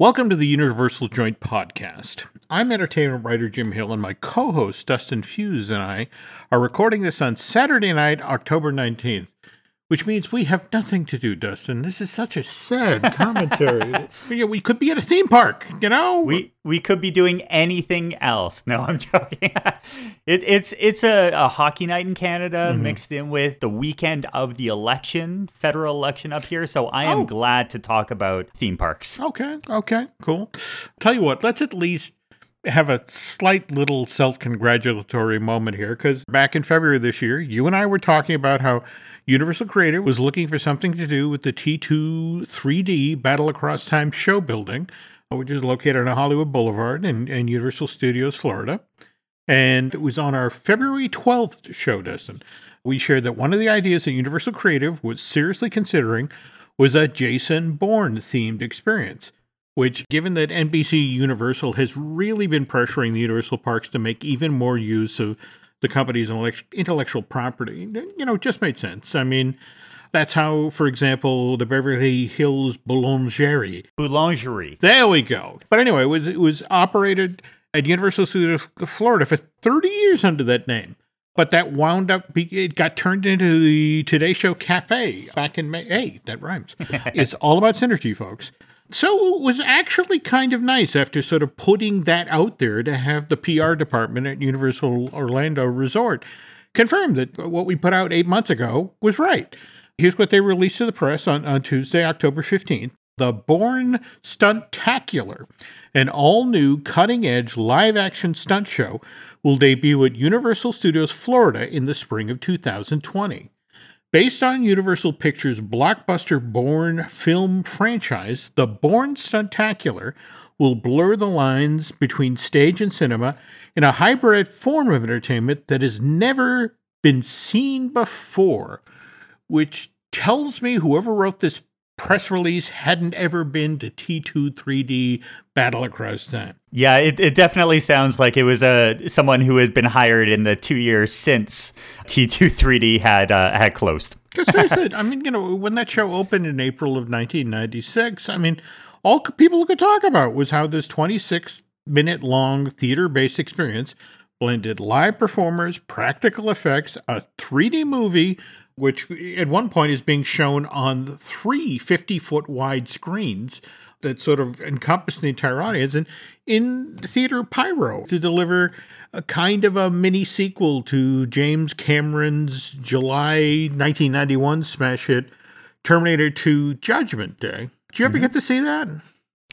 Welcome to the Universal Joint Podcast. I'm entertainment writer Jim Hill, and my co host Dustin Fuhs and I are recording this on Saturday night, October 19th which means we have nothing to do, Dustin. This is such a sad commentary. we, we could be at a theme park, you know. We we could be doing anything else. No, I'm joking. it, it's it's a, a, hockey night in Canada mm-hmm. mixed in with the weekend of the election, federal election up here. So I am oh. glad to talk about theme parks. Okay, okay, cool. Tell you what, let's at least have a slight little self congratulatory moment here because back in February this year, you and I were talking about how Universal Creative was looking for something to do with the T2 3D Battle Across Time show building, which is located on Hollywood Boulevard in, in Universal Studios, Florida. And it was on our February 12th show, Dustin. We shared that one of the ideas that Universal Creative was seriously considering was a Jason Bourne themed experience. Which, given that NBC Universal has really been pressuring the Universal parks to make even more use of the company's intellectual property, you know, just made sense. I mean, that's how, for example, the Beverly Hills Boulangerie. Boulangerie. There we go. But anyway, it was it was operated at Universal Studios Florida for 30 years under that name. But that wound up, it got turned into the Today Show Cafe back in May. Hey, that rhymes. it's all about synergy, folks. So it was actually kind of nice after sort of putting that out there to have the PR department at Universal Orlando Resort confirm that what we put out eight months ago was right. Here's what they released to the press on, on Tuesday, October 15th. The Bourne Stuntacular, an all new cutting edge live action stunt show, will debut at Universal Studios Florida in the spring of 2020. Based on Universal Pictures' blockbuster Bourne film franchise, the Bourne Stuntacular will blur the lines between stage and cinema in a hybrid form of entertainment that has never been seen before, which tells me whoever wrote this press release hadn't ever been to T2 3D Battle Across Time. Yeah, it, it definitely sounds like it was a uh, someone who had been hired in the two years since T2 3D had uh, had closed. Because face it, I mean, you know, when that show opened in April of 1996, I mean, all people could talk about was how this 26 minute long theater based experience blended live performers, practical effects, a 3D movie which at one point is being shown on three 50 foot wide screens that sort of encompass the entire audience and in theater pyro to deliver a kind of a mini sequel to James Cameron's July 1991 smash hit Terminator 2 Judgment Day. Did you ever mm-hmm. get to see that?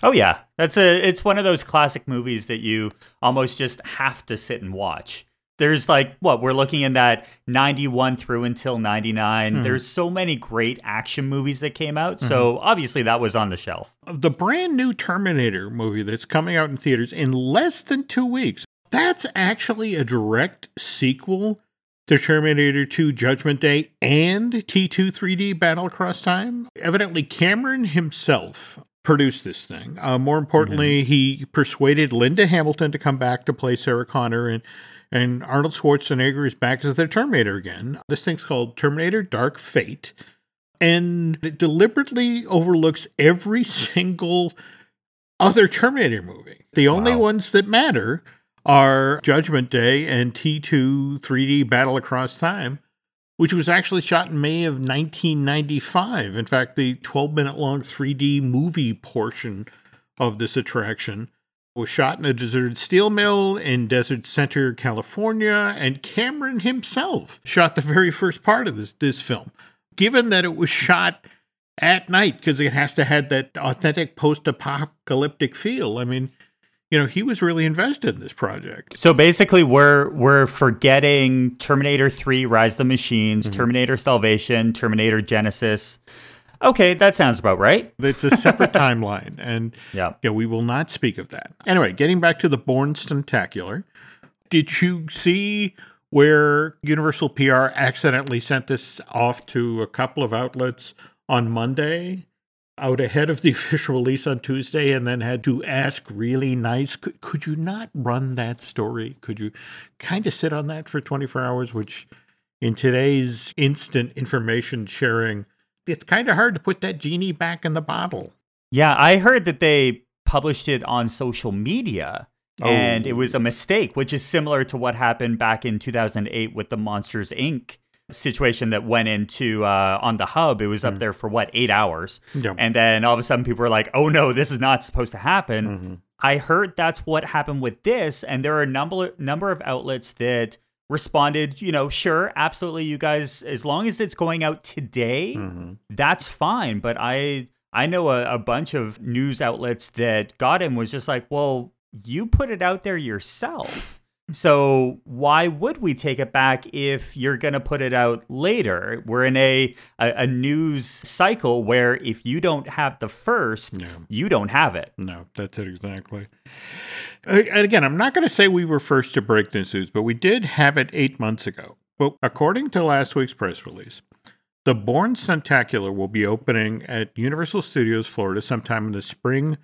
Oh yeah, that's a it's one of those classic movies that you almost just have to sit and watch there's like what we're looking in that 91 through until 99 mm. there's so many great action movies that came out mm-hmm. so obviously that was on the shelf the brand new terminator movie that's coming out in theaters in less than two weeks that's actually a direct sequel to Terminator 2 Judgment Day and T2 3D Battle Across Time. Evidently, Cameron himself produced this thing. Uh, more importantly, mm-hmm. he persuaded Linda Hamilton to come back to play Sarah Connor and and Arnold Schwarzenegger is back as the Terminator again. This thing's called Terminator Dark Fate, and it deliberately overlooks every single other Terminator movie. The only wow. ones that matter are Judgment Day and T2 3D Battle Across Time, which was actually shot in May of 1995. In fact, the 12 minute long 3D movie portion of this attraction was shot in a deserted steel mill in Desert Center, California, and Cameron himself shot the very first part of this, this film. Given that it was shot at night, because it has to have that authentic post apocalyptic feel, I mean, you know, he was really invested in this project. So basically, we're we're forgetting Terminator 3 Rise of the Machines, mm-hmm. Terminator Salvation, Terminator Genisys Okay, that sounds about right. It's a separate timeline, and yeah, yeah, we will not speak of that. Anyway, getting back to the Bourne Stuntacular, did you see where Universal PR accidentally sent this off to a couple of outlets on Monday? out ahead of the official release on Tuesday and then had to ask really nice could, could you not run that story could you kind of sit on that for 24 hours which in today's instant information sharing it's kind of hard to put that genie back in the bottle. Yeah, I heard that they published it on social media. And it Oh. was a mistake, which is similar to what happened back in 2008 with the Monsters Inc. situation that went into uh, on the hub. It was up there for what, eight hours? Yeah. And then all of a sudden people were like, oh no, this is not supposed to happen. Mm-hmm. I heard that's what happened with this, and there are a number number of outlets that responded, you know, sure, absolutely, you guys, as long as it's going out today, Mm-hmm. that's fine. But I I know a, a bunch of news outlets that got him was just like, well, you put it out there yourself. So why would we take it back if you're gonna put it out later? We're in a a, a news cycle where if you don't have the first, Yeah. you don't have it. No, that's it exactly. And again, I'm not going to say we were first to break this news, but we did have it eight months ago. But according to last week's press release, the Bourne Stuntacular will be opening at Universal Studios Florida sometime in the spring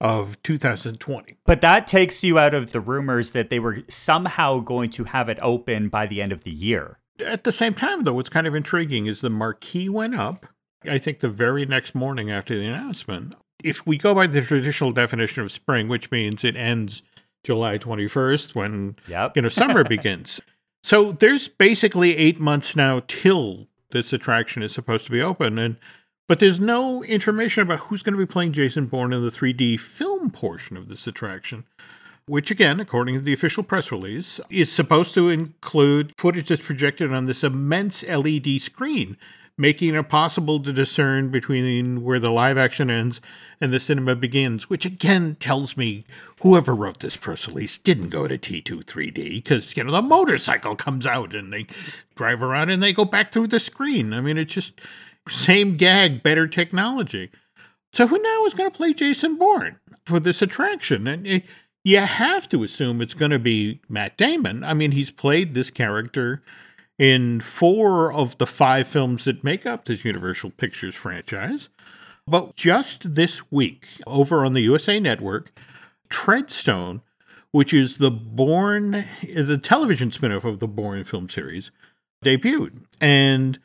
of 2020. But that takes you out of the rumors that they were somehow going to have it open by the end of the year. At the same time, though, what's kind of intriguing is the marquee went up, I think, the very next morning after the announcement. If we go by the traditional definition of spring, which means it ends July 21st when Yep. you know summer begins. So there's basically eight months now till this attraction is supposed to be open, and but there's no information about who's going to be playing Jason Bourne in the 3D film portion of this attraction. Which, again, according to the official press release, is supposed to include footage that's projected on this immense LED screen, making it possible to discern between where the live action ends and the cinema begins, which again tells me whoever wrote this press release didn't go to T2 3D because, you know, the motorcycle comes out and they drive around and they go back through the screen. I mean, it's just same gag, better technology. So who now is going to play Jason Bourne for this attraction? And eh, you have to assume it's going to be Matt Damon. I mean, he's played this character in four of the five films that make up this Universal Pictures franchise. But just this week, over on the USA Network, Treadstone, which is the Bourne, the television spin-off of the Bourne film series, debuted. And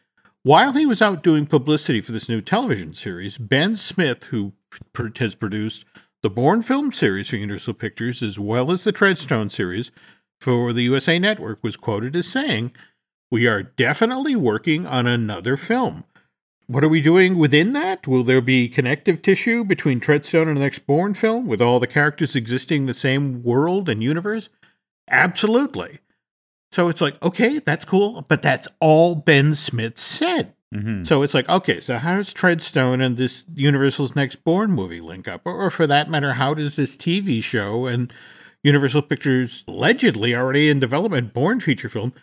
while he was out doing publicity for this new television series, Ben Smith, who has produced the Bourne film series for Universal Pictures as well as the Treadstone series for the USA Network, was quoted as saying, We are definitely working on another film. What are we doing within that? Will there be connective tissue between Treadstone and the next Bourne film with all the characters existing in the same world and universe? Absolutely. So it's like, okay, that's cool, but that's all Ben Smith said. Mhm. So it's like, okay, so how does Treadstone and this Universal's next Bourne movie link up? Or, or for that matter, how does this TV show and Universal Pictures allegedly already in development Bourne feature film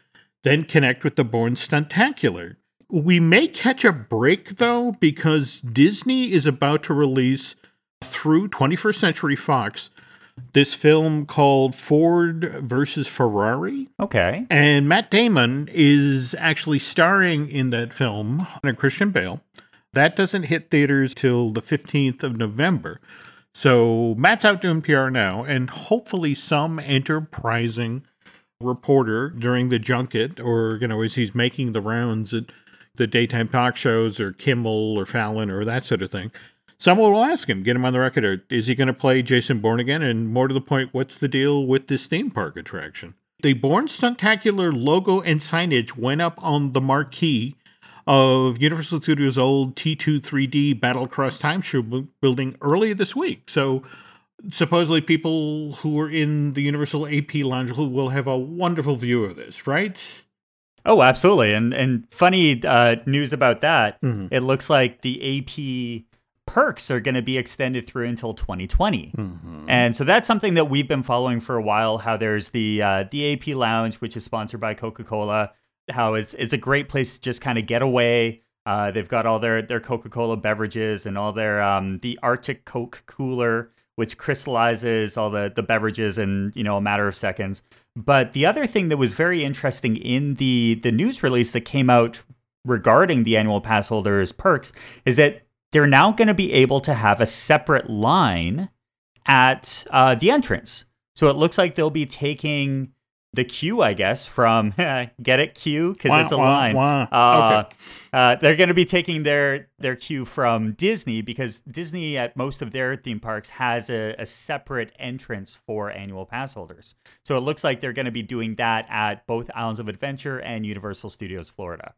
then connect with the Bourne Stuntacular? We may catch a break though, because Disney is about to release through 21st Century Fox this film called Ford versus Ferrari. Okay. And Matt Damon is actually starring in that film and Christian Bale. That doesn't hit theaters till the 15th of November. So Matt's out doing PR now, and hopefully some enterprising reporter during the junket or, you know, as he's making the rounds at the daytime talk shows or Kimmel or Fallon or that sort of thing. Someone will ask him, get him on the record, or is he going to play Jason Bourne again? And more to the point, what's the deal with this theme park attraction? The Bourne Stuntacular logo and signage went up on the marquee of Universal Studios' old T2 3D Battle Across Time Show bu- building earlier this week. So supposedly people who are in the Universal AP Lounge will have a wonderful view of this, right? Oh, absolutely. And and funny uh, news about that. Mhm. It looks like the AP perks are going to be extended through until 2020. And so that's something that we've been following for a while. How there's the uh, the AP Lounge, which is sponsored by Coca Cola. How it's it's a great place to just kind of get away. Uh, they've got all their their Coca Cola beverages and all their um, the Arctic Coke cooler, which crystallizes all the the beverages in you know a matter of seconds. But the other thing that was very interesting in the the news release that came out regarding the annual pass holders perks is that they're now going to be able to have a separate line at uh, the entrance. So it looks like they'll be taking the queue, I guess, from get it queue because it's a wah, line. wah. Uh, Okay. uh, they're going to be taking their their cue from Disney because Disney at most of their theme parks has a, a separate entrance for annual pass holders. So it looks like they're going to be doing that at both Islands of Adventure and Universal Studios Florida.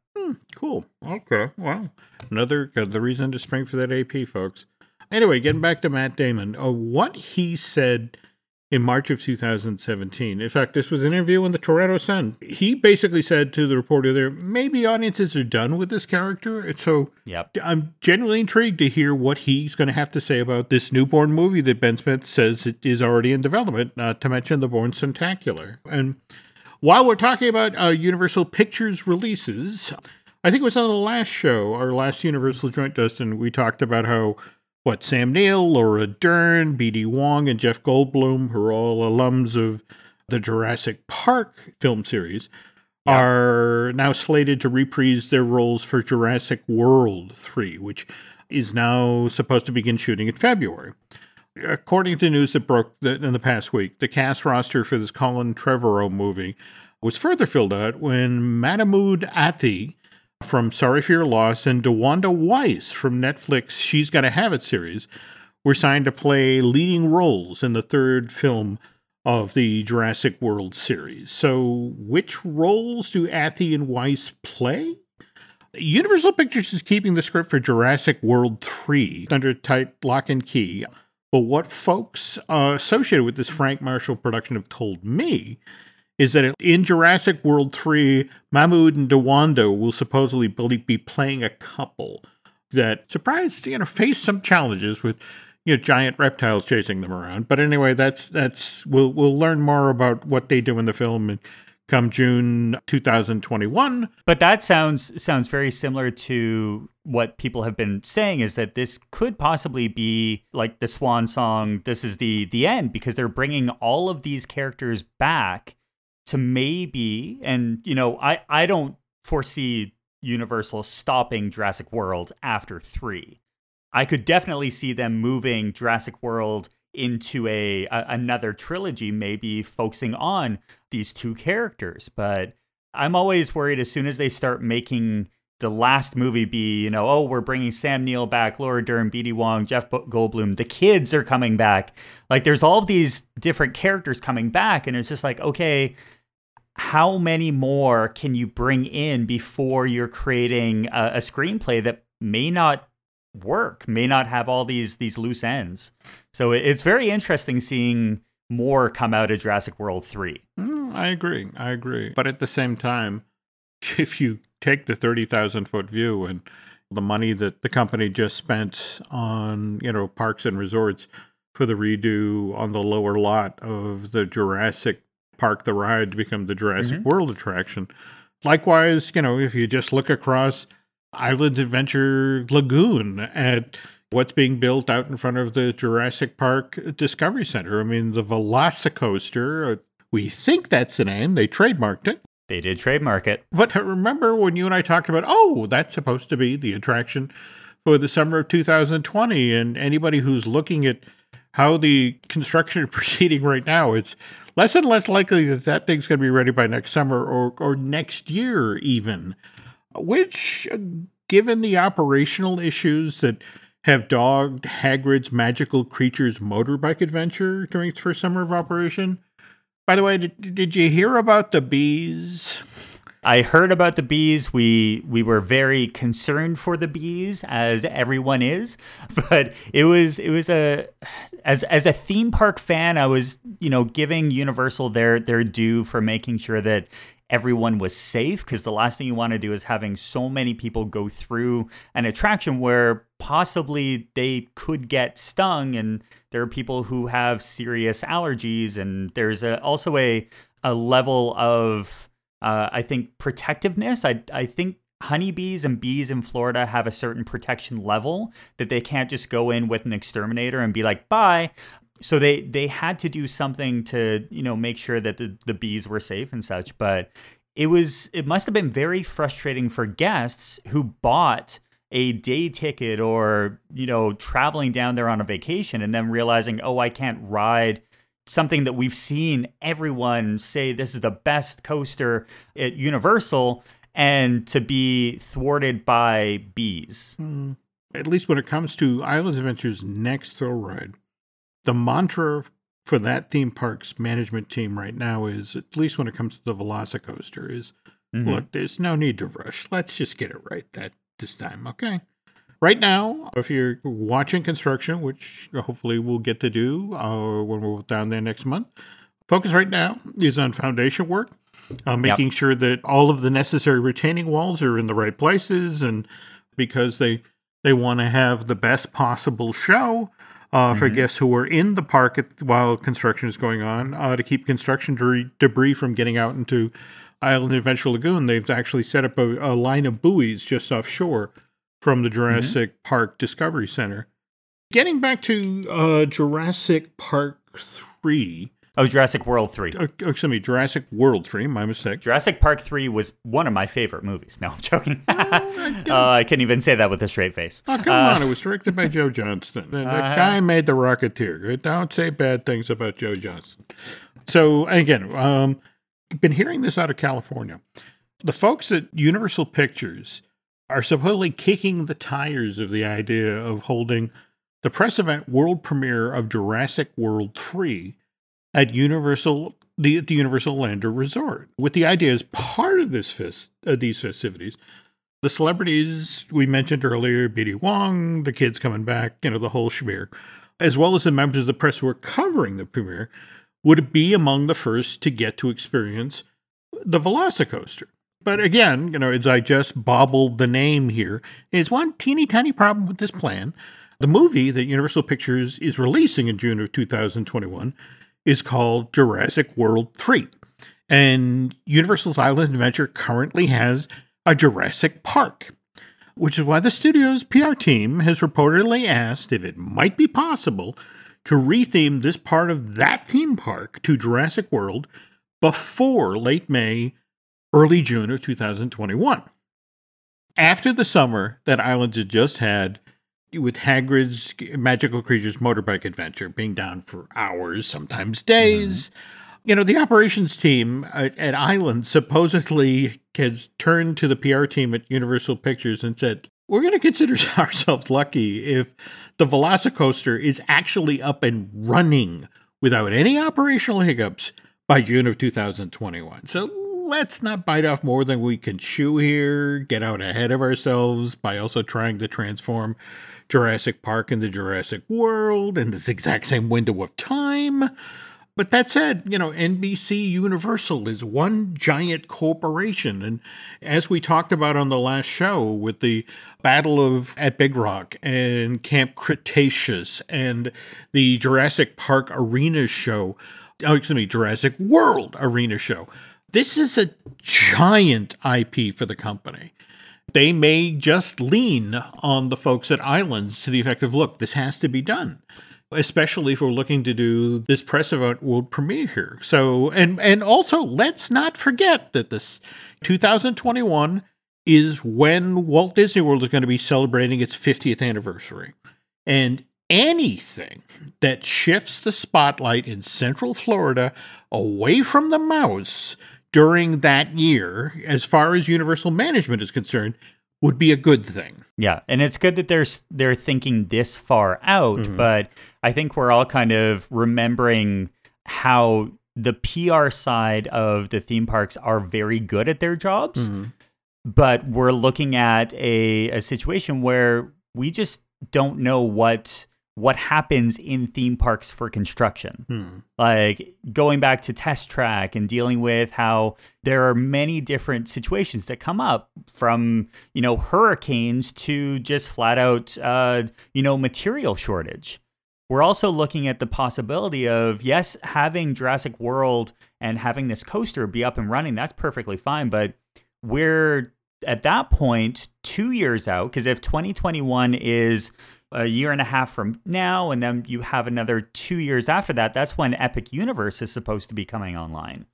Cool. Okay. Wow. another uh, the reason to spring for that AP, folks. Anyway, getting back to Matt Damon, uh, what he said in March of 2017. In fact, this was an interview in the Toronto Sun. He basically said to the reporter there, maybe audiences are done with this character. And so Yep. I'm genuinely intrigued to hear what he's going to have to say about this new Bourne movie that Ben Smith says it is already in development, not to mention the Bourne Spectacular. And while we're talking about uh, Universal Pictures releases, I think it was on the last show, our last Universal joint, Dustin, we talked about how what Sam Neill, Laura Dern, B.D. Wong, and Jeff Goldblum, who are all alums of the Jurassic Park film series, are now slated to reprise their roles for Jurassic World 3, which is now supposed to begin shooting in February. According to news that broke in the past week, the cast roster for this Colin Trevorrow movie was further filled out when Mamoudou Athie from Sorry for Your Loss and DeWanda Wise from Netflix She's Gotta Have It series were signed to play leading roles in the third film of the Jurassic World series. So, which roles do Athie and Wise play? Universal Pictures is keeping the script for Jurassic World 3 under tight lock and key. But what folks uh, associated with this Frank Marshall production have told me is that in Jurassic World 3, Mamoudou and DeWanda will supposedly be playing a couple that surprised, you know, face some challenges with you know giant reptiles chasing them around. But anyway, that's that's we'll we'll learn more about what they do in the film come June 2021. But that sounds sounds very similar to what people have been saying is that this could possibly be like the swan song this is the the end because they're bringing all of these characters back to maybe and you know I I don't foresee Universal stopping Jurassic World after 3. I could definitely see them moving Jurassic World into a, a another trilogy maybe focusing on these two characters but i'm always worried as soon as they start making the last movie be you know oh we're bringing sam neill back laura dern bd wong jeff goldblum the kids are coming back like there's all of these different characters coming back and it's just like okay how many more can you bring in before you're creating a, a screenplay that may not work may not have all these these loose ends so it's very interesting seeing more come out of Jurassic World 3 Mm, I agree. I agree. But at the same time, if you take the 30,000 foot view and the money that the company just spent on, you know, parks and resorts for the redo on the lower lot of the Jurassic Park the ride to become the Jurassic World attraction. Likewise, you know, if you just look across Island Adventure Lagoon at what's being built out in front of the Jurassic Park Discovery Center. I mean, the Velocicoaster, uh, we think that's the name, they trademarked it. they did trademark it But remember when you and I talked about, oh, that's supposed to be the attraction for the summer of 2020. And anybody who's looking at how the construction is proceeding right now, it's less and less likely that that thing's going to be ready by next summer or, or next year, even. Which, uh, given the operational issues that have dogged Hagrid's magical creatures motorbike adventure during its first summer of operation. By the way, did, did you hear about the bees? I heard about the bees. We we were very concerned for the bees, as everyone is. But it was it was a as as a theme park fan, I was you know giving Universal their their due for making sure that everyone was safe because the last thing you want to do is having so many people go through an attraction where possibly they could get stung and there are people who have serious allergies and there's a, also a a level of uh, I think protectiveness. I I think honeybees and bees in Florida have a certain protection level that they can't just go in with an exterminator and be like bye. So they they had to do something to you know make sure that the, the bees were safe and such. But it was it must have been very frustrating for guests who bought a day ticket or you know traveling down there on a vacation and then realizing oh I can't ride something that we've seen everyone say this is the best coaster at Universal and to be thwarted by bees. Mm. At least when it comes to Islands Adventure's next thrill ride, the mantra for that theme park's management team right now is, at least when it comes to the Velocicoaster, is mm-hmm. look, there's no need to rush. Let's just get it right that this time, okay? Right now, if you're watching construction, which hopefully we'll get to do uh, when we're down there next month, focus right now is on foundation work uh, making yep. sure that all of the necessary retaining walls are in the right places, and because they they want to have the best possible show uh, mm-hmm. for guests who are in the park at, while construction is going on, uh, to keep construction de- debris from getting out into Island Adventure Lagoon. They've actually set up a, a line of buoys just offshore from the mm-hmm. Jurassic mm-hmm. Park Discovery Center. Getting back to uh, Jurassic Park 3, Oh, Jurassic World 3. Uh, excuse me, Jurassic World 3, my mistake. Jurassic Park 3 was one of my favorite movies. No, I'm joking. oh, uh, I can't even say that with a straight face. Oh, come uh, on. It was directed by Joe Johnston. The, uh, guy made The Rocketeer. Don't say bad things about Joe Johnston. So, again, um, I've been hearing this out of California. The folks at Universal Pictures are supposedly kicking the tires of the idea of holding the press event world premiere of Jurassic World 3 at Universal the, the Universal Orlando Resort. With the idea as part of this fest, uh, these festivities, the celebrities we mentioned earlier, BD Wong, the kids coming back, you know, the whole schmear, as well as the members of the press who are covering the premiere, would be among the first to get to experience the Velocicoaster. But again, you know, as I just bobbled the name here, is one teeny tiny problem with this plan. The movie that Universal Pictures is releasing in June of 2021 is called Jurassic World 3. And Universal's Island Adventure currently has a Jurassic Park, which is why the studio's PR team has reportedly asked if it might be possible to retheme this part of that theme park to Jurassic World before late May, early June of 2021. After the summer that Islands had just had, with Hagrid's Magical Creatures Motorbike Adventure being down for hours, sometimes days. Mm-hmm. You know, the operations team at, at Island supposedly has turned to the PR team at Universal Pictures and said, We're going to consider ourselves lucky if the Velocicoaster is actually up and running without any operational hiccups by June of 2021. So let's not bite off more than we can chew here, get out ahead of ourselves by also trying to transform Jurassic Park into Jurassic World in this exact same window of time. But that said, you know, NBC Universal is one giant corporation. And as we talked about on the last show with the Battle of at Big Rock and Camp Cretaceous and the Jurassic Park Arena show, oh, excuse me, Jurassic World Arena show. This is a giant IP for the company they may just lean on the folks at Islands to the effect of, look, this has to be done. Especially if we're looking to do this press event world premiere here. So, and and also let's not forget that this 2021 is when Walt Disney World is going to be celebrating its 50th anniversary. And anything that shifts the spotlight in Central Florida away from the mouse during that year, as far as universal management is concerned, would be a good thing. Yeah, and it's good that they're they're thinking this far out, mm-hmm. but I think we're all kind of remembering how the PR side of the theme parks are very good at their jobs. Mm-hmm. But we're looking at a, a situation where we just don't know what what happens in theme parks for construction. Hmm. Like going back to test track and dealing with how there are many different situations that come up from, you know, hurricanes to just flat out, uh, you know, material shortage. We're also looking at the possibility of, yes, having Jurassic World and having this coaster be up and running, that's perfectly fine. But we're at that point two years out, because if 2021 is a year and a half from now, and then you have another two years after that. That's when Epic Universe is supposed to be coming online.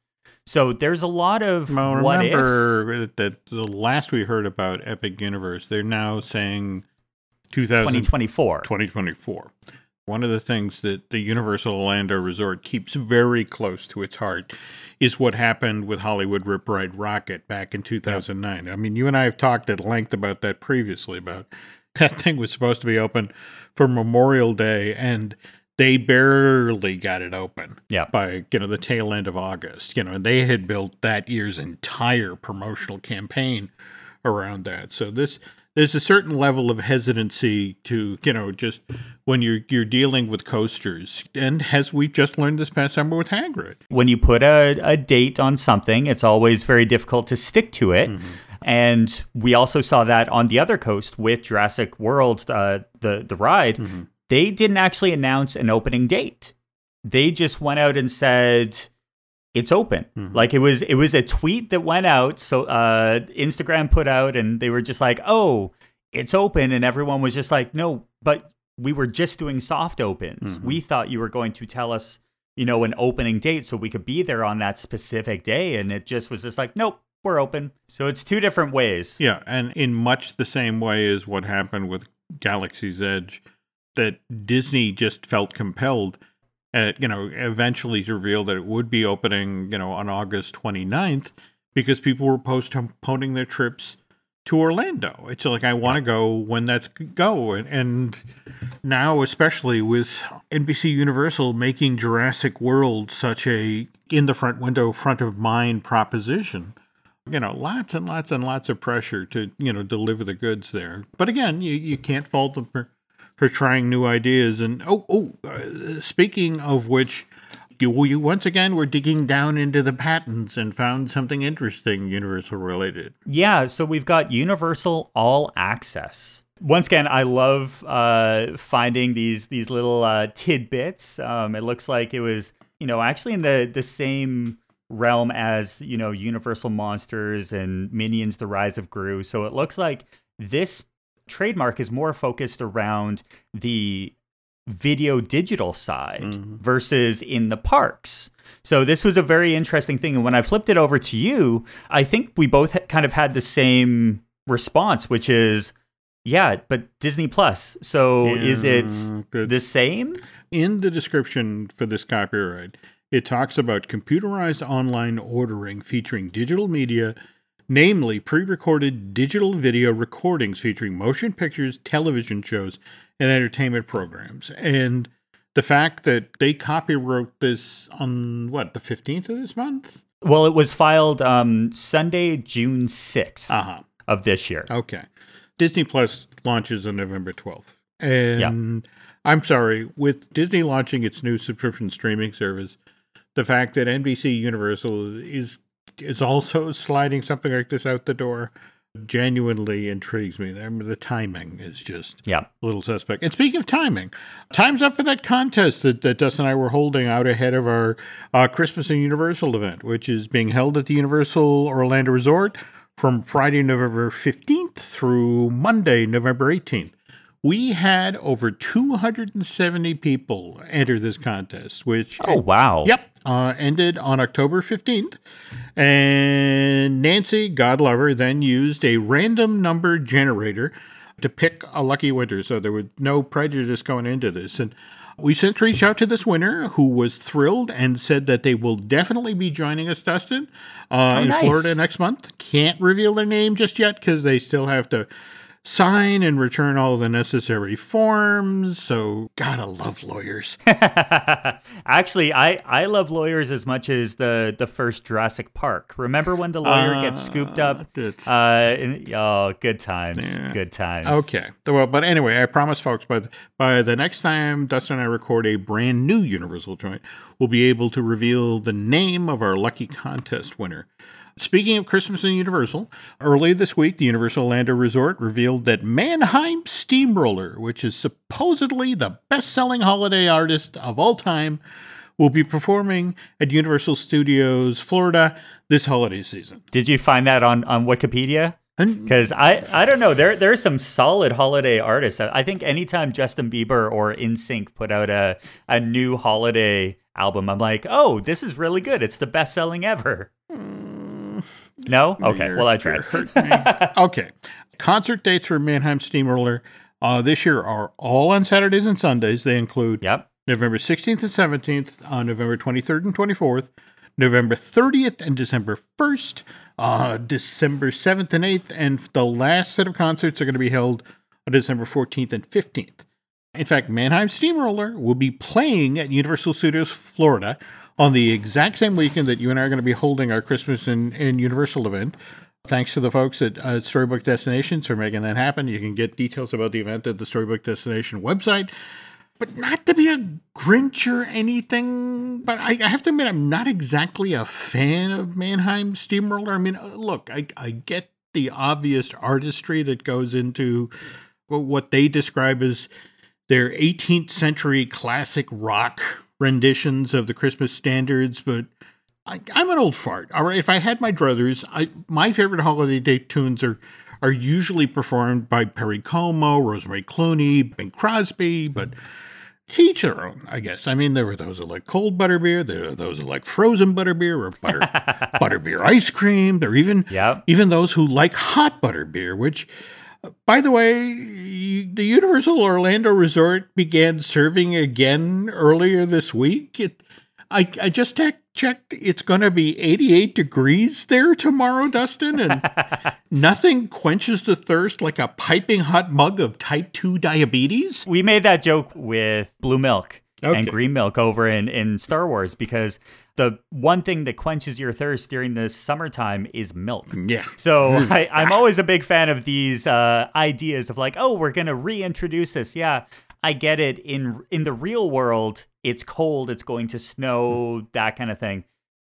So there's a lot of well, what remember that the last we heard about Epic Universe, they're now saying 2024. 2024. One of the things that the Universal Orlando Resort keeps very close to its heart is what happened with Hollywood Rip Ride Rockit back in 2009. I mean, you and I have talked at length about that previously about that thing was supposed to be open for Memorial Day and they barely got it open Yeah. by you know the tail end of August. You know, and they had built that year's entire promotional campaign around that. So this there's a certain level of hesitancy to you know just when you're you're dealing with coasters, and as we just learned this past summer with Hagrid. when you put a, a date on something, it's always very difficult to stick to it. Mm-hmm. And we also saw that on the other coast with Jurassic World, uh, the the ride. They didn't actually announce an opening date. They just went out and said it's open. Like it was it was a tweet that went out. So uh, Instagram put out, and they were just like, "Oh, it's open," and everyone was just like, "No, but we were just doing soft opens. We thought you were going to tell us." you know, an opening date so we could be there on that specific day. And it just was just like, nope, we're open. So it's two different ways. Yeah, and in much the same way as what happened with Galaxy's Edge, that Disney just felt compelled at, you know, eventually to reveal that it would be opening, you know, on August 29th because people were postponing their trips to Orlando. It's like I want to go when that's go and, and now especially with NBC Universal making Jurassic World such a in the front window front of mind proposition you know, lots and lots and lots of pressure to, you know, deliver the goods there. But again, you, you can't fault them for, for trying new ideas. And oh, oh, uh, speaking of which, you, you once again were digging down into the patents and found something interesting, Universal related. Yeah, so we've got Universal All Access. Once again, I love uh, finding these these little uh, tidbits. Um, it looks like it was, you know, actually in the the same realm as you know Universal Monsters and Minions: The Rise of Gru. So it looks like this trademark is more focused around the video digital side mm-hmm. versus in the parks. So this was a very interesting thing. And when I flipped it over to you, I think we both ha- kind of had the same response, which is, yeah, but Disney Plus. So is it good. the same? In the description for this copyright, it talks about computerized online ordering featuring digital media, namely pre recorded digital video recordings featuring motion pictures, television shows, and entertainment programs. And the fact that they copywrote this on what, the 15th of this month? Well, it was filed um, Sunday, June 6th Uh huh. of this year. Okay. Disney Plus launches on November 12th. And I'm sorry, with Disney launching its new subscription streaming service, the fact that NBC Universal is is also sliding something like this out the door genuinely intrigues me. I mean, the timing is just Yeah. a little suspect. And speaking of timing, time's up for that contest that, that Dustin and I were holding out ahead of our uh, Christmas and Universal event, which is being held at the Universal Orlando Resort from Friday, November 15th through Monday, November 18th. We had over 270 people enter this contest, which Oh, wow. Yep. Uh, ended on October 15th. And Nancy, God love then used a random number generator to pick a lucky winner. So there was no prejudice going into this. And we since reach out to this winner who was thrilled and said that they will definitely be joining us, Dustin, uh, in nice. Florida next month. Can't reveal their name just yet because they still have to sign and return all the necessary forms. So, gotta love lawyers. Actually, I, I love lawyers as much as the, the first Jurassic Park. Remember when the lawyer gets scooped up? that's- Uh, in- oh, good times. Good times. Okay. Well, but anyway, I promise, folks, by by the next time Dustin and I record a brand new Universal joint, we'll be able to reveal the name of our lucky contest winner. Speaking of Christmas and Universal, early this week, the Universal Orlando Resort revealed that Mannheim Steamroller, which is supposedly the best selling holiday artist of all time, will be performing at Universal Studios Florida this holiday season. Did you find that on, on Wikipedia? Because I, I don't know, there there are some solid holiday artists. I think anytime Justin Bieber or NSYNC put out a, a new holiday album, I'm like, oh, this is really good. It's the best selling ever. Hmm. No? Okay. You're- Well, I tried. okay. Concert dates for Mannheim Steamroller uh, this year are all on Saturdays and Sundays. They include Yep. November 16th and 17th, uh, November 23rd and 24th, November 30th and December 1st, uh, December 7th and 8th, and the last set of concerts are going to be held on December 14th and 15th. In fact, Mannheim Steamroller will be playing at Universal Studios Florida on the exact same weekend that you and I are going to be holding our Christmas and Universal event. Thanks to the folks at uh, Storybook Destinations for making that happen. You can get details about the event at the Storybook Destination website. But not to be a Grinch or anything, but I, I have to admit, I'm not exactly a fan of Mannheim Steamroller. I mean, uh, look, I, I get the obvious artistry that goes into what they describe as their 18th century classic rock renditions of the Christmas standards, but I, am an old fart. All right, if I had my druthers, I, my favorite holiday day tunes are are usually performed by Perry Como, Rosemary Clooney, Bing Crosby, but each their own, I guess. I mean, there were those that like cold butterbeer, there are those that like frozen butterbeer or butter butterbeer ice cream. There are even Yep. even those who like hot butterbeer, which by the way, the Universal Orlando Resort began serving again earlier this week. It, I, I just checked. It's going to be 88 degrees there tomorrow, Dustin, and nothing quenches the thirst like a piping hot mug of type 2 diabetes. We made that joke with blue milk Okay. and green milk over in, in Star Wars because the one thing that quenches your thirst during the summertime is milk. Yeah. So I, I'm always a big fan of these uh, ideas of like, oh, we're gonna reintroduce this. Yeah, I get it. In in the real world, it's cold, it's going to snow, that kind of thing.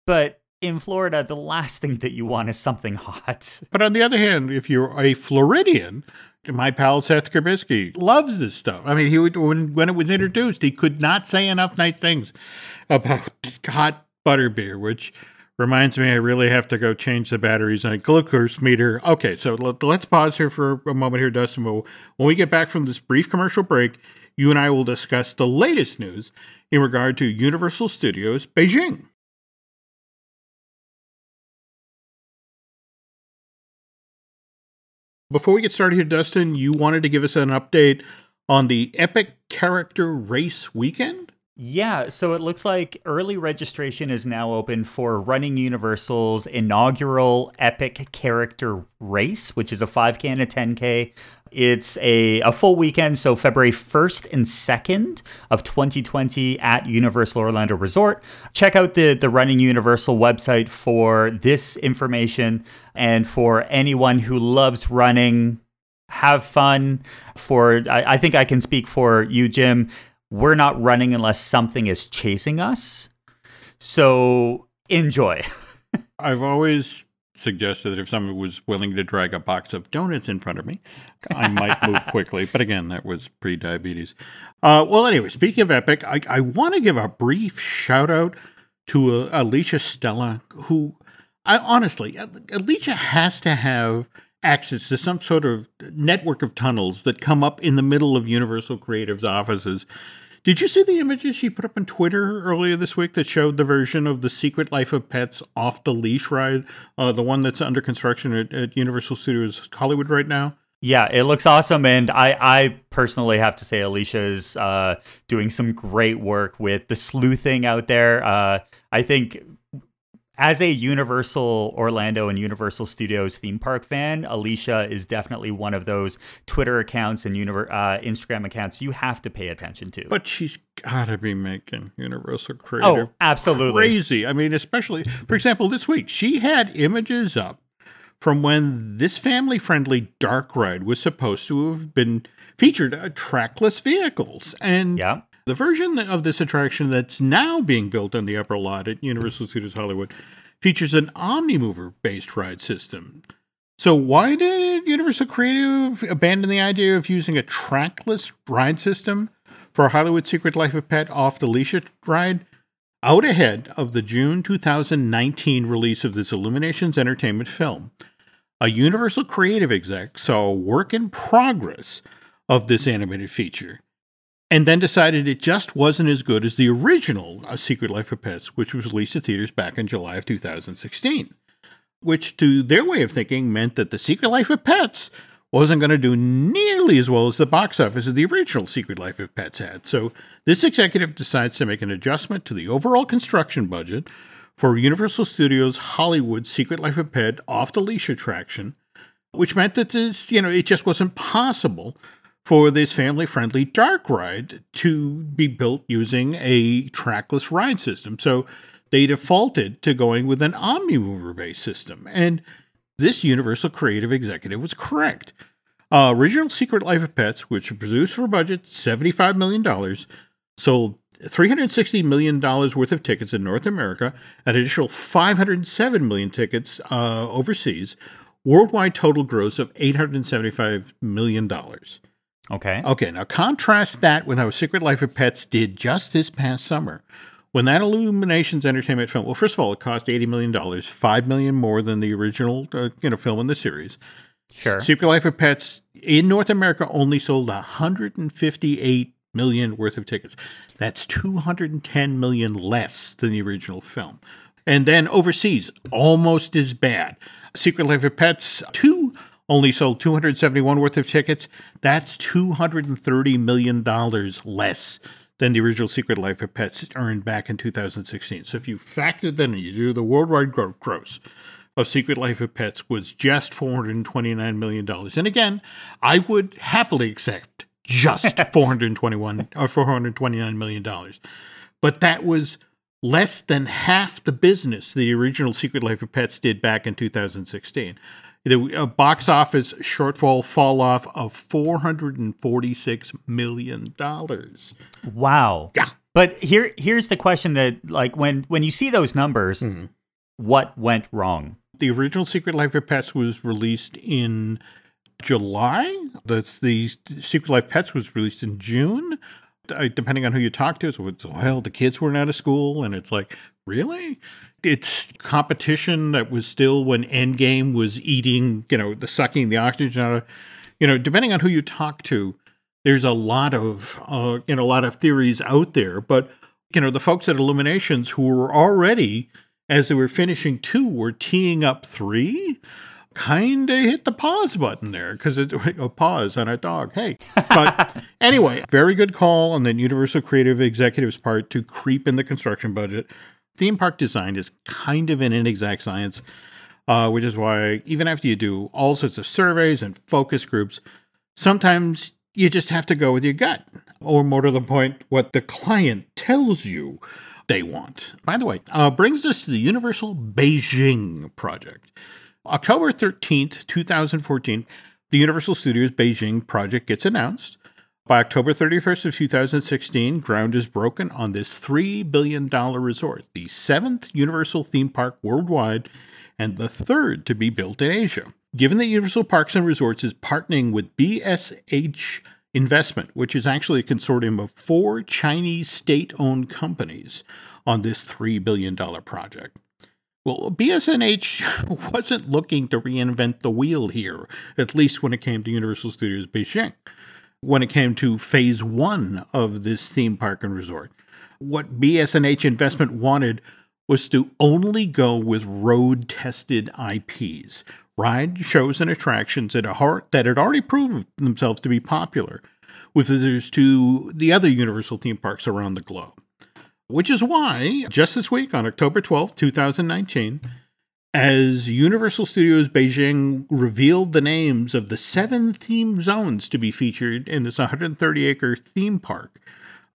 But in Florida, the last thing that you want is something hot. But on the other hand, if you're a Floridian, my pal Seth Kubersky loves this stuff. I mean, he would, when when it was introduced, he could not say enough nice things about hot butterbeer, which reminds me I really have to go change the batteries on a glucose meter. Okay, so let, let's pause here for a moment here, Dustin. When we get back from this brief commercial break, you and I will discuss the latest news in regard to Universal Studios Beijing. Before we get started here, Dustin, you wanted to give us an update on the Epic Character Race Weekend? Yeah, so it looks like early registration is now open for Running Universal's inaugural Epic Character Race, which is a 5K and a 10K. It's a, a full weekend, so February 1st and 2nd of 2020 at Universal Orlando Resort. Check out the, the Running Universal website for this information and for anyone who loves running, have fun. For I, I think I can speak for you, Jim. We're not running unless something is chasing us. So enjoy. I've always suggested that if someone was willing to drag a box of donuts in front of me, I might move quickly. But again, that was pre diabetes. Uh, well, anyway, speaking of Epic, I, I want to give a brief shout out to uh, Alicia Stella, who I honestly, Alicia has to have access to some sort of network of tunnels that come up in the middle of Universal Creative's offices. Did you see the images she put up on Twitter earlier this week that showed the version of the Secret Life of Pets off the leash ride, uh, the one that's under construction at, at Universal Studios Hollywood right now? Yeah, it looks awesome, and I, I personally have to say Alicia is uh, doing some great work with the sleuthing out there. Uh, I think as a Universal Orlando and Universal Studios theme park fan, Alicia is definitely one of those Twitter accounts and univer- uh, Instagram accounts you have to pay attention to. But she's got to be making Universal oh, absolutely. crazy. I mean, especially, for example, this week, she had images up from when this family friendly dark ride was supposed to have been featured uh, trackless vehicles. And Yeah. The version of this attraction that's now being built on the upper lot at Universal Studios Hollywood features an Omnimover based ride system. So, why did Universal Creative abandon the idea of using a trackless ride system for Hollywood Secret Life of Pet off the leash ride? Out ahead of the June 2019 release of this Illuminations Entertainment film, a Universal Creative exec saw a work in progress of this animated feature and then decided it just wasn't as good as the original A Secret Life of Pets, which was released to theaters back in July of 2016. Which, to their way of thinking, meant that The Secret Life of Pets wasn't going to do nearly as well as the box office of the original Secret Life of Pets had. So this executive decides to make an adjustment to the overall construction budget for Universal Studios Hollywood Secret Life of Pet off the leash attraction, which meant that this, you know, it just wasn't possible for this family friendly dark ride to be built using a trackless ride system. So they defaulted to going with an OmniMover based system. And this Universal creative executive was correct. Uh, original Secret Life of Pets, which was produced for a budget $75 million, sold $360 million worth of tickets in North America, an additional 507 million tickets uh, overseas, worldwide total gross of $875 million. Okay. Okay, now contrast that with how Secret Life of Pets did just this past summer. When that Illuminations Entertainment film, well, first of all, it cost $80 million, 5 million more than the original uh, you know, film in the series. Sure. Secret Life of Pets in North America only sold 158 million worth of tickets. That's 210 million less than the original film. And then overseas, almost as bad. Secret Life of Pets 2 only sold 271 worth of tickets. That's 230 million dollars less than the original Secret Life of Pets earned back in 2016. So if you factor that in, you do the worldwide gross of Secret Life of Pets was just $429 million. And again, I would happily accept just 421 or uh, 429 million dollars. But that was less than half the business the original Secret Life of Pets did back in 2016. The uh, box office shortfall fall off of 446 million dollars. Wow. Yeah. But here here's the question that like when when you see those numbers, mm-hmm. what went wrong? The original Secret Life of Pets was released in July. That's the Secret Life Pets was released in June. Depending on who you talk to, so it's well, the kids weren't out of school, and it's like, really? It's competition that was still when Endgame was eating, you know, the sucking the oxygen out of, you know, depending on who you talk to, there's a lot of, uh, you know, a lot of theories out there. But, you know, the folks at Illuminations who were already, as they were finishing two, were teeing up three kind of hit the pause button there because it a pause on a dog. Hey, but anyway, very good call on the Universal Creative Executives part to creep in the construction budget. Theme park design is kind of an inexact science, uh, which is why even after you do all sorts of surveys and focus groups, sometimes you just have to go with your gut, or more to the point, what the client tells you they want. By the way, uh, brings us to the Universal Beijing project. October 13th, 2014, the Universal Studios Beijing project gets announced. By October 31st of 2016, ground is broken on this $3 billion resort, the seventh Universal theme park worldwide and the third to be built in Asia. Given that Universal Parks and Resorts is partnering with BSH Investment, which is actually a consortium of four Chinese state owned companies on this $3 billion project. Well, BSNH wasn't looking to reinvent the wheel here, at least when it came to Universal Studios Beijing. When it came to phase one of this theme park and resort, what BSNH investment wanted was to only go with road tested IPs, ride shows and attractions that, that had already proved themselves to be popular with visitors to the other Universal theme parks around the globe. Which is why, just this week on October 12th, 2019, as Universal Studios Beijing revealed the names of the seven theme zones to be featured in this 130 acre theme park,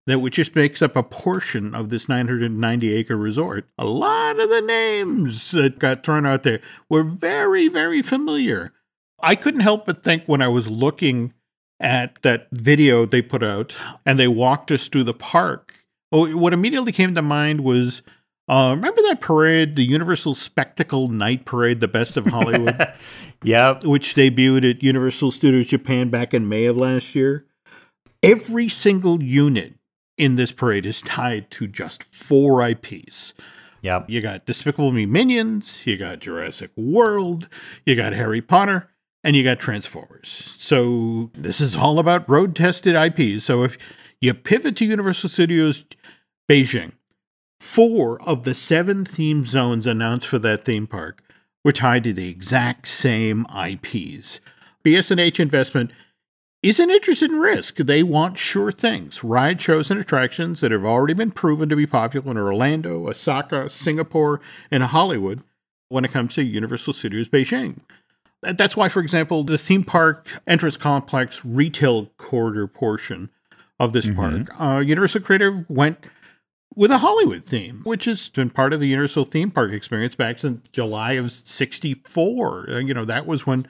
that which just makes up a portion of this 990 acre resort, a lot of the names that got thrown out there were very, very familiar. I couldn't help but think when I was looking at that video they put out and they walked us through the park Oh, what immediately came to mind was uh, remember that parade, the Universal Spectacle Night Parade, the Best of Hollywood? yep. Which debuted at Universal Studios Japan back in May of last year. Every single unit in this parade is tied to just four IPs. Yep. You got Despicable Me Minions, you got Jurassic World, you got Harry Potter, and you got Transformers. So this is all about road tested IPs. So if you pivot to Universal Studios Beijing. Four of the seven theme zones announced for that theme park were tied to the exact same IPs. BS&H Investment isn't interested in risk. They want sure things. Ride shows and attractions that have already been proven to be popular in Orlando, Osaka, Singapore, and Hollywood when it comes to Universal Studios Beijing. That's why, for example, the theme park entrance complex retail corridor portion of this mm-hmm. park, uh, Universal Creative went with a Hollywood theme, which has been part of the Universal theme park experience back since July of 64. Uh, you know, that was when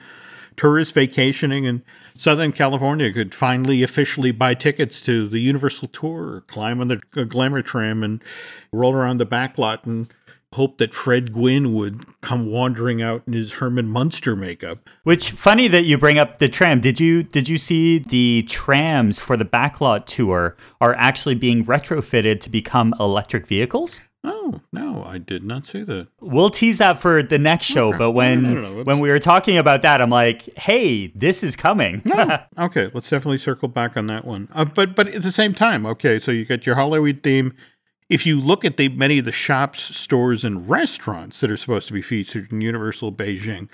tourists vacationing in Southern California could finally officially buy tickets to the Universal tour, climb on the glamour tram and roll around the back lot and hope that Fred Gwynne would come wandering out in his Herman Munster makeup. Which funny that you bring up the tram. Did you did you see the trams for the backlot tour are actually being retrofitted to become electric vehicles? Oh no, I did not see that. We'll tease that for the next show. Okay. But when when we were talking about that, I'm like, hey, this is coming. no. Okay, let's definitely circle back on that one. Uh, but but at the same time, okay, so you get your Hollywood theme if you look at the many of the shops, stores, and restaurants that are supposed to be featured in Universal Beijing,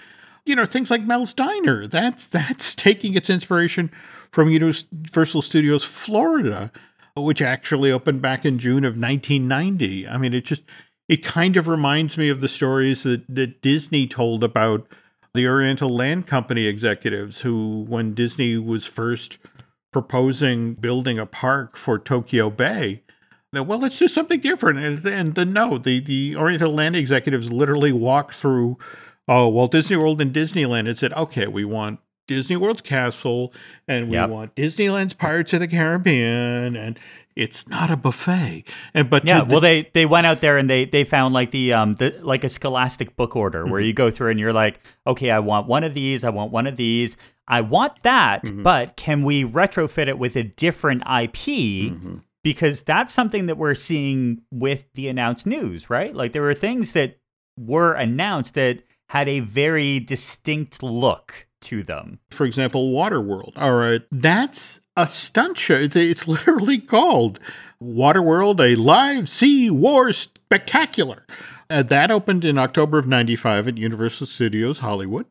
you know things like Mel's Diner. That's that's taking its inspiration from Universal Studios Florida, which actually opened back in June of 1990. I mean, it just it kind of reminds me of the stories that, that Disney told about the Oriental Land Company executives who, when Disney was first proposing building a park for Tokyo Bay, well, let's do something different. And, and then, no, the, the Oriental Land executives literally walked through uh, Walt Disney World and Disneyland and said, okay, we want Disney World's castle and we yep. want Disneyland's Pirates of the Caribbean and it's not a buffet. And but yeah, the, well they they went out there and they they found like the um the like a scholastic book order mm-hmm. where you go through and you're like, okay, I want one of these, I want one of these, I want that, mm-hmm. but can we retrofit it with a different IP? Mm-hmm because that's something that we're seeing with the announced news, right? Like there were things that were announced that had a very distinct look to them. For example, Waterworld. All right, that's a stunt show. It's literally called Waterworld, a live sea war spectacular. Uh, that opened in October of 95 at Universal Studios Hollywood.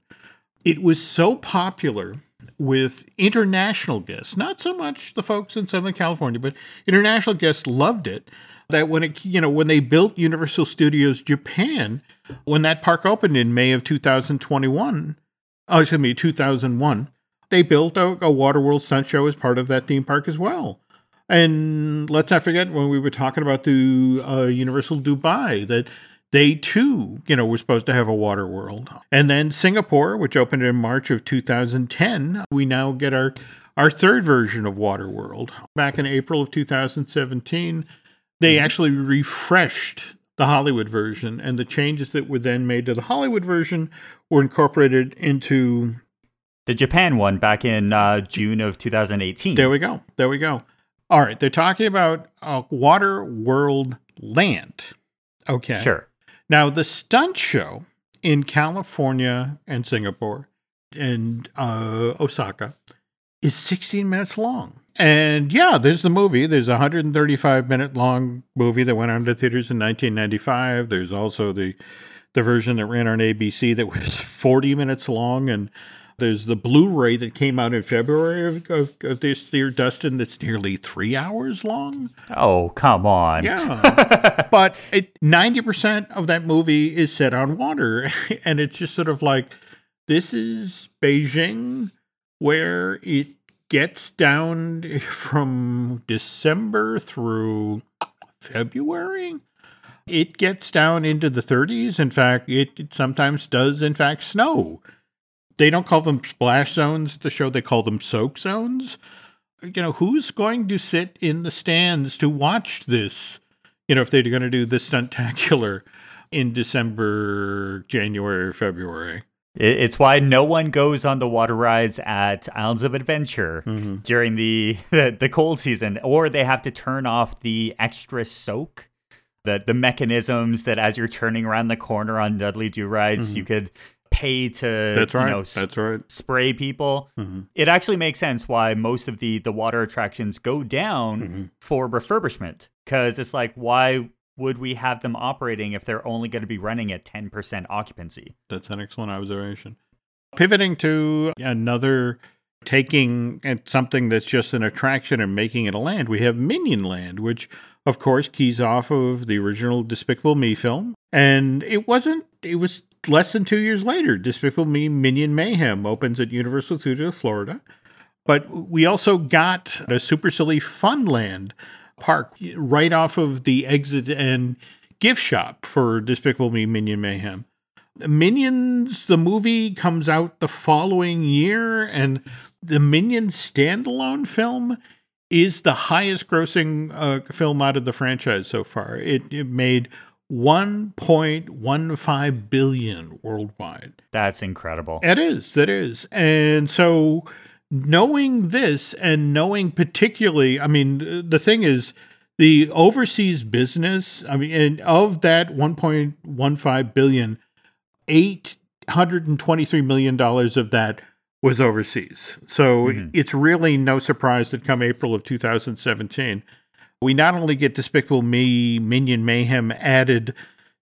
It was so popular with international guests, not so much the folks in Southern California, but international guests loved it. That when it, you know, when they built Universal Studios Japan, when that park opened in May of 2021, oh, excuse me, 2001, they built a, a Waterworld stunt show as part of that theme park as well. And let's not forget when we were talking about the uh, Universal Dubai that they too, you know, were supposed to have a water world. And then Singapore, which opened in March of 2010, we now get our our third version of Water World. Back in April of 2017, they mm-hmm. actually refreshed the Hollywood version, and the changes that were then made to the Hollywood version were incorporated into the Japan one back in uh, June of 2018. There we go. There we go. All right, they're talking about a Water World Land. Okay. Sure. Now, the stunt show in California and Singapore and uh, Osaka is 16 minutes long. And yeah, there's the movie. There's a 135 minute long movie that went on to theaters in 1995. There's also the the version that ran on ABC that was 40 minutes long and there's the Blu-ray that came out in February of, of, of this year, Dustin. That's nearly three hours long. Oh, come on! Yeah, but ninety percent of that movie is set on water, and it's just sort of like this is Beijing, where it gets down from December through February. It gets down into the 30s. In fact, it, it sometimes does, in fact, snow they don't call them splash zones at the show they call them soak zones you know who's going to sit in the stands to watch this you know if they're going to do the stuntacular in december january or february it's why no one goes on the water rides at Islands of Adventure mm-hmm. during the, the, the cold season, or they have to turn off the extra soak, the the mechanisms that as you're turning around the corner on Dudley Do-Right's, mm-hmm. you could pay to that's right. you know that's right. spray people. Mm-hmm. It actually makes sense why most of the the water attractions go down mm-hmm. for refurbishment because it's like why would we have them operating if they're only going to be running at 10% occupancy? That's an excellent observation. Pivoting to another taking something that's just an attraction and making it a land, we have Minion Land, which of course keys off of the original Despicable Me film. And it wasn't, it was less than two years later. Despicable Me Minion Mayhem opens at Universal Studios Florida. But we also got a Super Silly Funland park right off of the exit and gift shop for Despicable Me Minion Mayhem. Minions, the movie comes out the following year, and the Minions standalone film is the highest grossing uh, film out of the franchise so far. It, it made 1.15 billion worldwide. That's incredible. It is. It is. And so knowing this and knowing particularly, I mean, the thing is, the overseas business, I mean, and of that 1.15 billion, 823 million dollars of that was overseas. So mm-hmm. it's really no surprise that come April of 2017, we not only get Despicable Me, Minion Mayhem added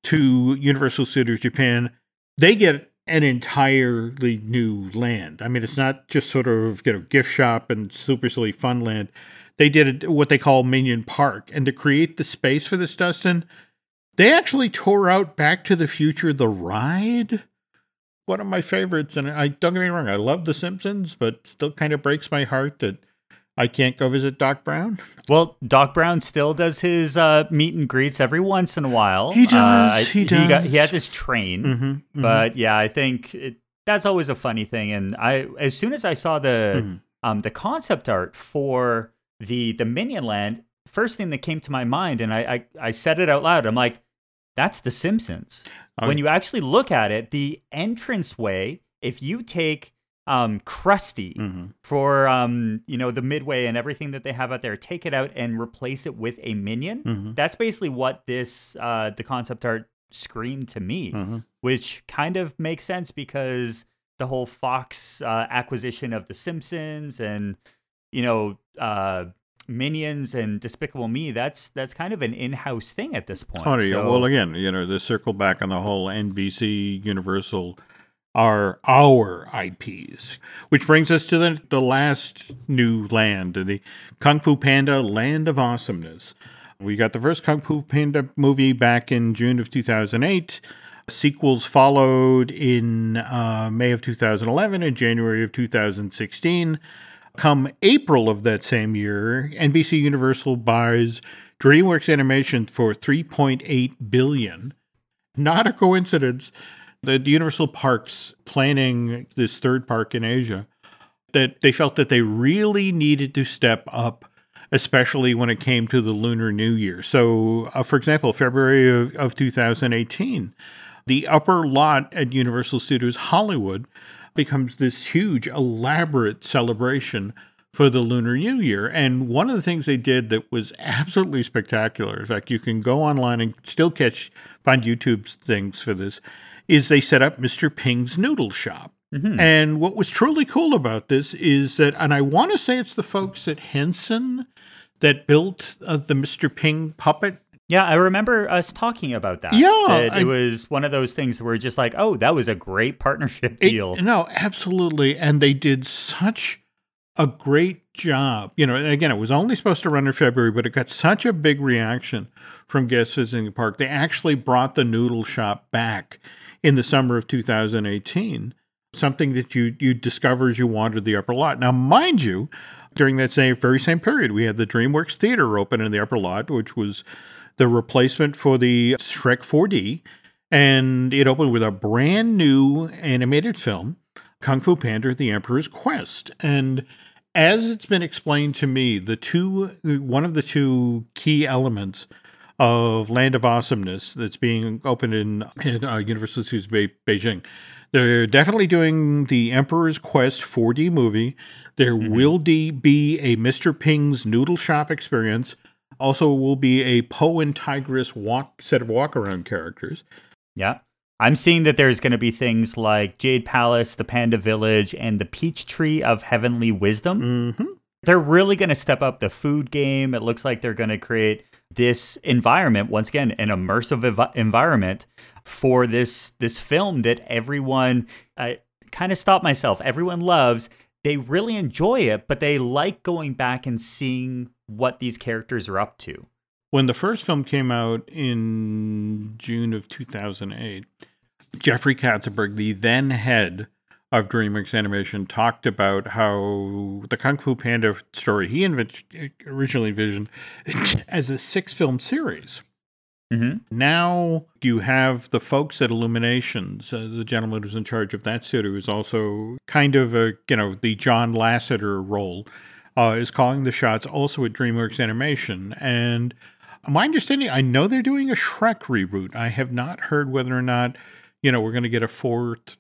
to Universal Studios Japan, they get an entirely new land. I mean, it's not just sort of you know gift shop and super silly fun land. They did what they call Minion Park, and to create the space for this, Dustin, they actually tore out Back to the Future the ride. One of my favorites, and I don't get me wrong, I love The Simpsons, but still kind of breaks my heart that I can't go visit Doc Brown. Well, Doc Brown still does his uh, meet and greets every once in a while. He does. Uh, he does. He, got, he has his train, mm-hmm, mm-hmm. but yeah, I think it, that's always a funny thing. And I, as soon as I saw the mm-hmm. um, the concept art for the the Minion Land, first thing that came to my mind, and I I, I said it out loud. I'm like, that's The Simpsons. Oh. When you actually look at it, the entranceway, if you take um, Krusty mm-hmm. for um, you know the Midway and everything that they have out there. Take it out and replace it with a minion. Mm-hmm. That's basically what this uh, the concept art screamed to me, mm-hmm. which kind of makes sense because the whole Fox uh, acquisition of The Simpsons and you know uh, Minions and Despicable Me. That's that's kind of an in-house thing at this point. Oh, yeah. So, well, again, you know, the circle back on the whole NBC Universal are our IPs. Which brings us to the, the last new land, the Kung Fu Panda Land of Awesomeness. We got the first Kung Fu Panda movie back in June of 2008. Sequels followed in uh, May of 2011 and January of 2016. Come April of that same year, NBC Universal buys DreamWorks Animation for 3.8 billion. Not a coincidence the, Universal Parks planning this third park in Asia, that they felt that they really needed to step up, especially when it came to the Lunar New Year. So, uh, for example, February of, of 2018, the upper lot at Universal Studios Hollywood becomes this huge, elaborate celebration for the Lunar New Year. And one of the things they did that was absolutely spectacular, in fact, you can go online and still catch, find YouTube things for this, is they set up Mr. Ping's Noodle Shop. Mm-hmm. And what was truly cool about this is that, and I want to say it's the folks at Henson that built uh, the Mr. Ping puppet. Yeah, I remember us talking about that. Yeah. That I, it was one of those things where just like, oh, that was a great partnership deal. It, no, absolutely. And they did such a great job. You know, again, it was only supposed to run in February, but it got such a big reaction from guests visiting the park. They actually brought the noodle shop back in the summer of 2018, something that you you discover as you wandered the upper lot. Now, mind you, during that same very same period, we had the DreamWorks Theater open in the upper lot, which was the replacement for the Shrek 4D, and it opened with a brand new animated film, Kung Fu Panda: The Emperor's Quest, and as it's been explained to me, the two one of the two key elements of Land of Awesomeness that's being opened in, in uh, Universal Studios Be- Beijing. They're definitely doing the Emperor's Quest 4D movie. There mm-hmm. will de- be a Mr. Ping's Noodle Shop experience. Also, will be a Po and Tigress walk set of walk around characters. Yeah. I'm seeing that there's going to be things like Jade Palace, the Panda Village, and the Peach Tree of Heavenly Wisdom. Mm-hmm. They're really going to step up the food game. It looks like they're going to create this environment once again an immersive ev- environment for this this film that everyone I kind of stop myself. Everyone loves, they really enjoy it, but they like going back and seeing what these characters are up to. When the first film came out in June of 2008, Jeffrey Katzenberg, the then head of DreamWorks Animation, talked about how the Kung Fu Panda story he originally envisioned as a six film series. Mm-hmm. Now you have the folks at Illuminations, uh, the gentleman who's in charge of that studio, who's also kind of a, you know, the John Lasseter role, uh, is calling the shots also at DreamWorks Animation. And my understanding, I know they're doing a Shrek reboot. I have not heard whether or not, you know, we're going to get a fourth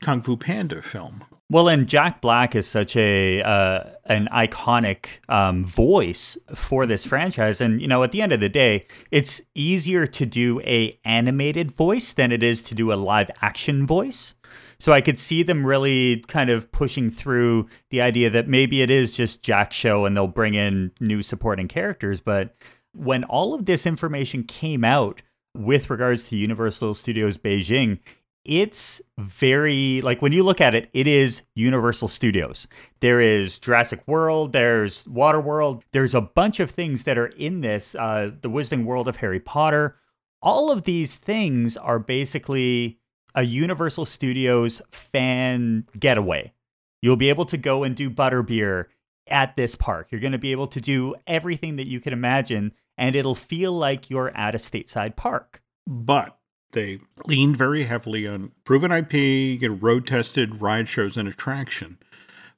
Kung Fu Panda film. Well, and Jack Black is such a uh, an iconic um, voice for this franchise, and you know, at the end of the day, it's easier to do a animated voice than it is to do a live action voice. So I could see them really kind of pushing through the idea that maybe it is just Jack show and they'll bring in new supporting characters. But when all of this information came out with regards to Universal Studios Beijing, it's very like when you look at it, it is Universal Studios. There is Jurassic World, there's Water World, there's a bunch of things that are in this. Uh, the Wizarding World of Harry Potter. All of these things are basically a Universal Studios fan getaway. You'll be able to go and do butterbeer at this park. You're going to be able to do everything that you can imagine, and it'll feel like you're at a stateside park. But they leaned very heavily on proven IP, get road tested ride shows and attraction.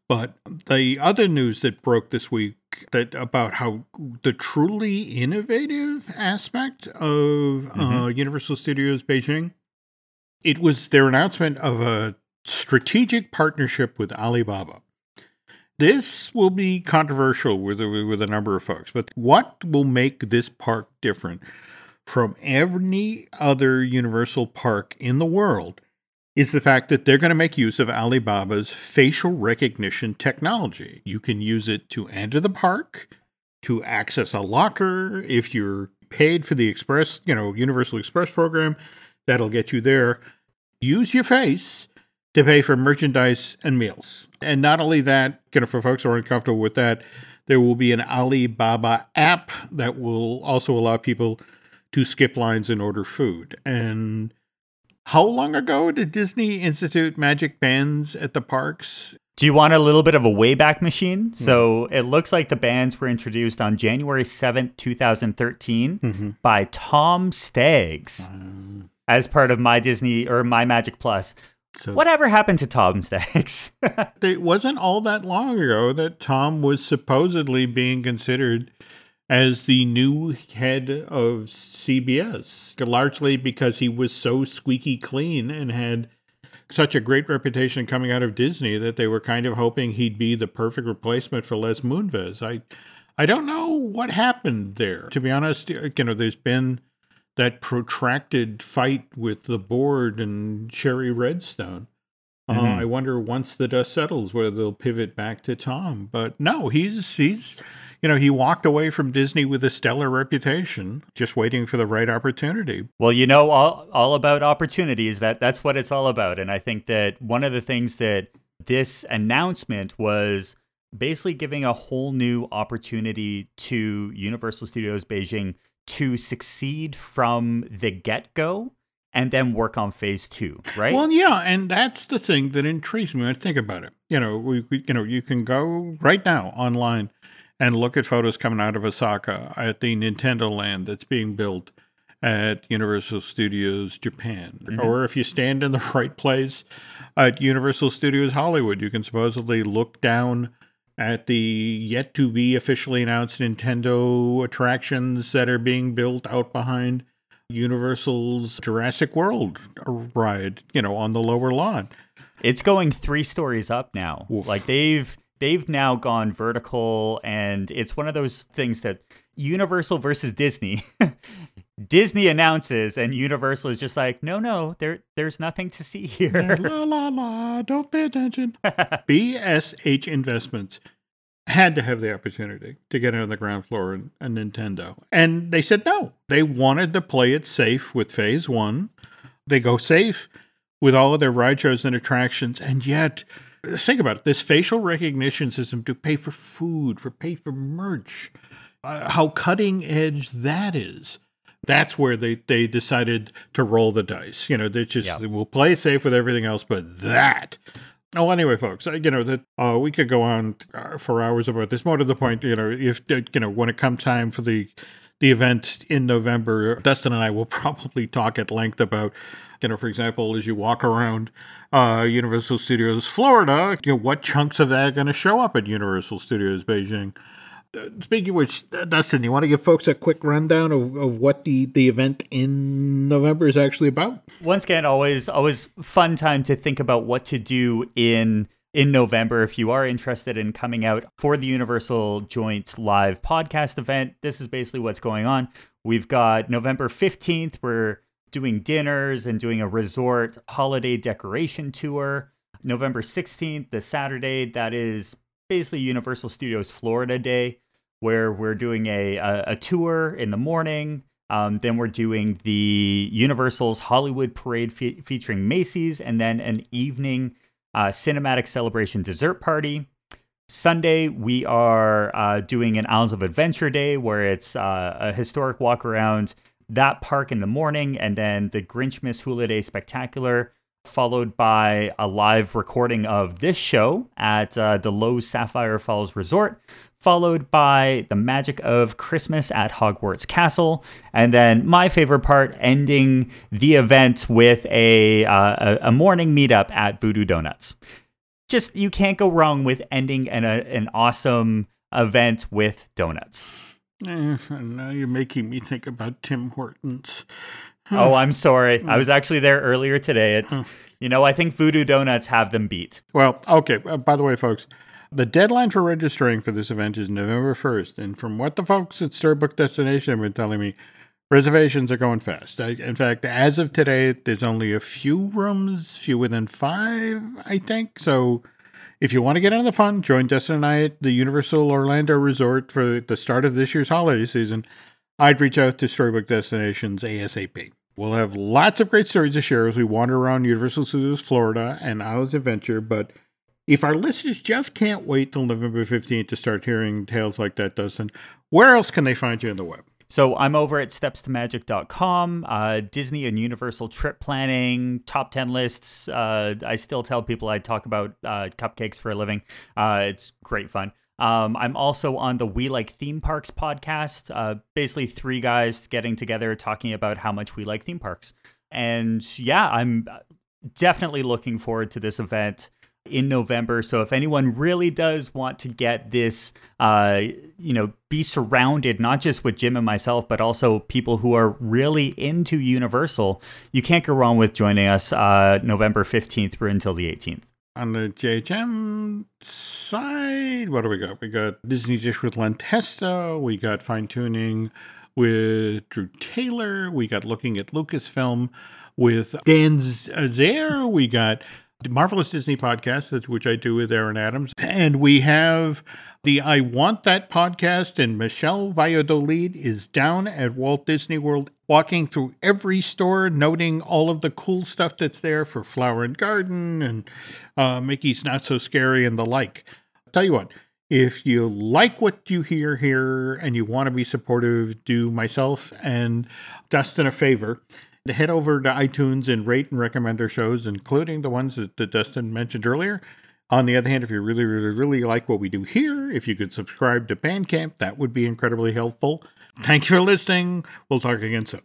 But the other news that broke this week that about how the truly innovative aspect of mm-hmm. uh, Universal Studios Beijing, it was their announcement of a strategic partnership with Alibaba. This will be controversial with with a number of folks, but what will make this park different from any other Universal park in the world is the fact that they're going to make use of Alibaba's facial recognition technology. You can use it to enter the park, to access a locker. If you're paid for the Express, you know, Universal Express program, that'll get you there. Use your face to pay for merchandise and meals. And not only that, you know, for folks who aren't comfortable with that, there will be an Alibaba app that will also allow people to skip lines and order food. And how long ago did Disney institute magic bands at the parks? Do you want a little bit of a wayback machine? Mm. So it looks like the bands were introduced on January 7th, 2013 mm-hmm. by Tom Staggs um, as part of My Disney or My Magic Plus. So Whatever happened to Tom Staggs? it wasn't all that long ago that Tom was supposedly being considered as the new head of CBS, largely because he was so squeaky clean and had such a great reputation coming out of Disney that they were kind of hoping he'd be the perfect replacement for Les Moonves. I I don't know what happened there. To be honest, you know, there's been that protracted fight with the board and Shari Redstone. Uh, mm-hmm. Uh, I wonder once the dust settles whether they'll pivot back to Tom. But no, he's he's you know, he walked away from Disney with a stellar reputation, just waiting for the right opportunity. Well, you know, all, all about opportunities. That that's what it's all about. And I think that one of the things that this announcement was basically giving a whole new opportunity to Universal Studios Beijing to succeed from the get go and then work on phase two, right? Well, yeah, and that's the thing that intrigues me when I think about it. You know, we, you know, you can go right now online and look at photos coming out of Osaka at the Nintendo land that's being built at Universal Studios Japan. Mm-hmm. Or if you stand in the right place at Universal Studios Hollywood, you can supposedly look down at the yet to be officially announced Nintendo attractions that are being built out behind Universal's Jurassic World ride, you know, on the lower lawn. It's going three stories up now. Oof. Like they've they've now gone vertical and it's one of those things that Universal versus Disney. Disney announces and Universal is just like, no, no, there there's nothing to see here. la la la, don't pay attention. BSH Investments had to have the opportunity to get on the ground floor in a Nintendo. And they said no. They wanted to play it safe with phase one. They go safe with all of their ride shows and attractions, and yet think about it this facial recognition system to pay for food, for pay for merch, uh, how cutting edge that is. That's where they, they decided to roll the dice. You know, they just Yeah. we'll play safe with everything else, but that. Oh, anyway, folks, uh, you know that uh, we could go on uh, for hours about this. More to the point, you know, if you know when it comes time for the the event in November, Dustin and I will probably talk at length about, you know, for example, as you walk around uh, Universal Studios Florida, you know, what chunks of that are going to show up at Universal Studios Beijing. Uh, Speaking of which, Dustin, you want to give folks a quick rundown of, of what the, the event in November is actually about? once again always always fun time to think about what to do in in November if you are interested in coming out for the Universal Joint live podcast event. This is basically what's going on. We've got November 15th we're doing dinners and doing a resort holiday decoration tour. November 16th, the Saturday, that is basically Universal Studios Florida Day where we're doing a a, a tour in the morning um, then we're doing the Universal's Hollywood Parade fe- featuring Macy's, and then an evening uh, cinematic celebration dessert party. Sunday, we are uh, doing an Isles of Adventure Day where it's uh, a historic walk around that park in the morning, and then the Grinchmas Who-liday Spectacular, followed by a live recording of this show at uh, the Loews Sapphire Falls Resort, followed by the magic of Christmas at Hogwarts Castle, and then my favorite part, ending the event with a uh, a, morning meetup at Voodoo Donuts. Just you can't go wrong with ending an a, an awesome event with donuts. Eh, and now you're making me think about Tim Hortons. Oh, I'm sorry. I was actually there earlier today. It's you know I think Voodoo Donuts have them beat. Well, okay. Uh, by the way, folks, the deadline for registering for this event is November 1st. And from what the folks at Storybook Destination have been telling me, reservations are going fast. I, in fact, as of today, there's only a few rooms, fewer than five, I think. So if you want to get in the fun, join Dustin and I at the Universal Orlando Resort for the start of this year's holiday season. I'd reach out to Storybook Destinations ASAP. We'll have lots of great stories to share as we wander around Universal Studios Florida and Islands Adventure, but if our listeners just can't wait till November 15th to start hearing tales like that, Dustin, where else can they find you on the web? So I'm over at stepstomagic.com, uh, Disney and Universal trip planning, top 10 lists. Uh, I still tell people I talk about uh, cupcakes for a living. Uh, it's great fun. Um, I'm also on the We Like Theme Parks podcast. Uh, basically, three guys getting together talking about how much we like theme parks. And yeah, I'm definitely looking forward to this event in November. So if anyone really does want to get this, uh, you know, be surrounded not just with Jim and myself, but also people who are really into Universal, you can't go wrong with joining us uh, November 15th through until the 18th. On the JHM side, what do we got? We got Disney Dish with Len. We got fine tuning with Drew Taylor. We got looking at Lucasfilm with Dan Zaire. We got Marvelous Disney podcast, which I do with Aaron Adams. And we have the I Want That podcast, and Michelle Valladolid is down at Walt Disney World, walking through every store, noting all of the cool stuff that's there for Flower and Garden and uh, Mickey's Not So Scary and the like. Tell you what, if you like what you hear here and you want to be supportive, do myself and Dustin a favor head over to iTunes and rate and recommend our shows, including the ones that, that Dustin mentioned earlier. On the other hand, if you really, really, really like what we do here, if you could subscribe to Bandcamp, that would be incredibly helpful. Thank you for listening. We'll talk again soon.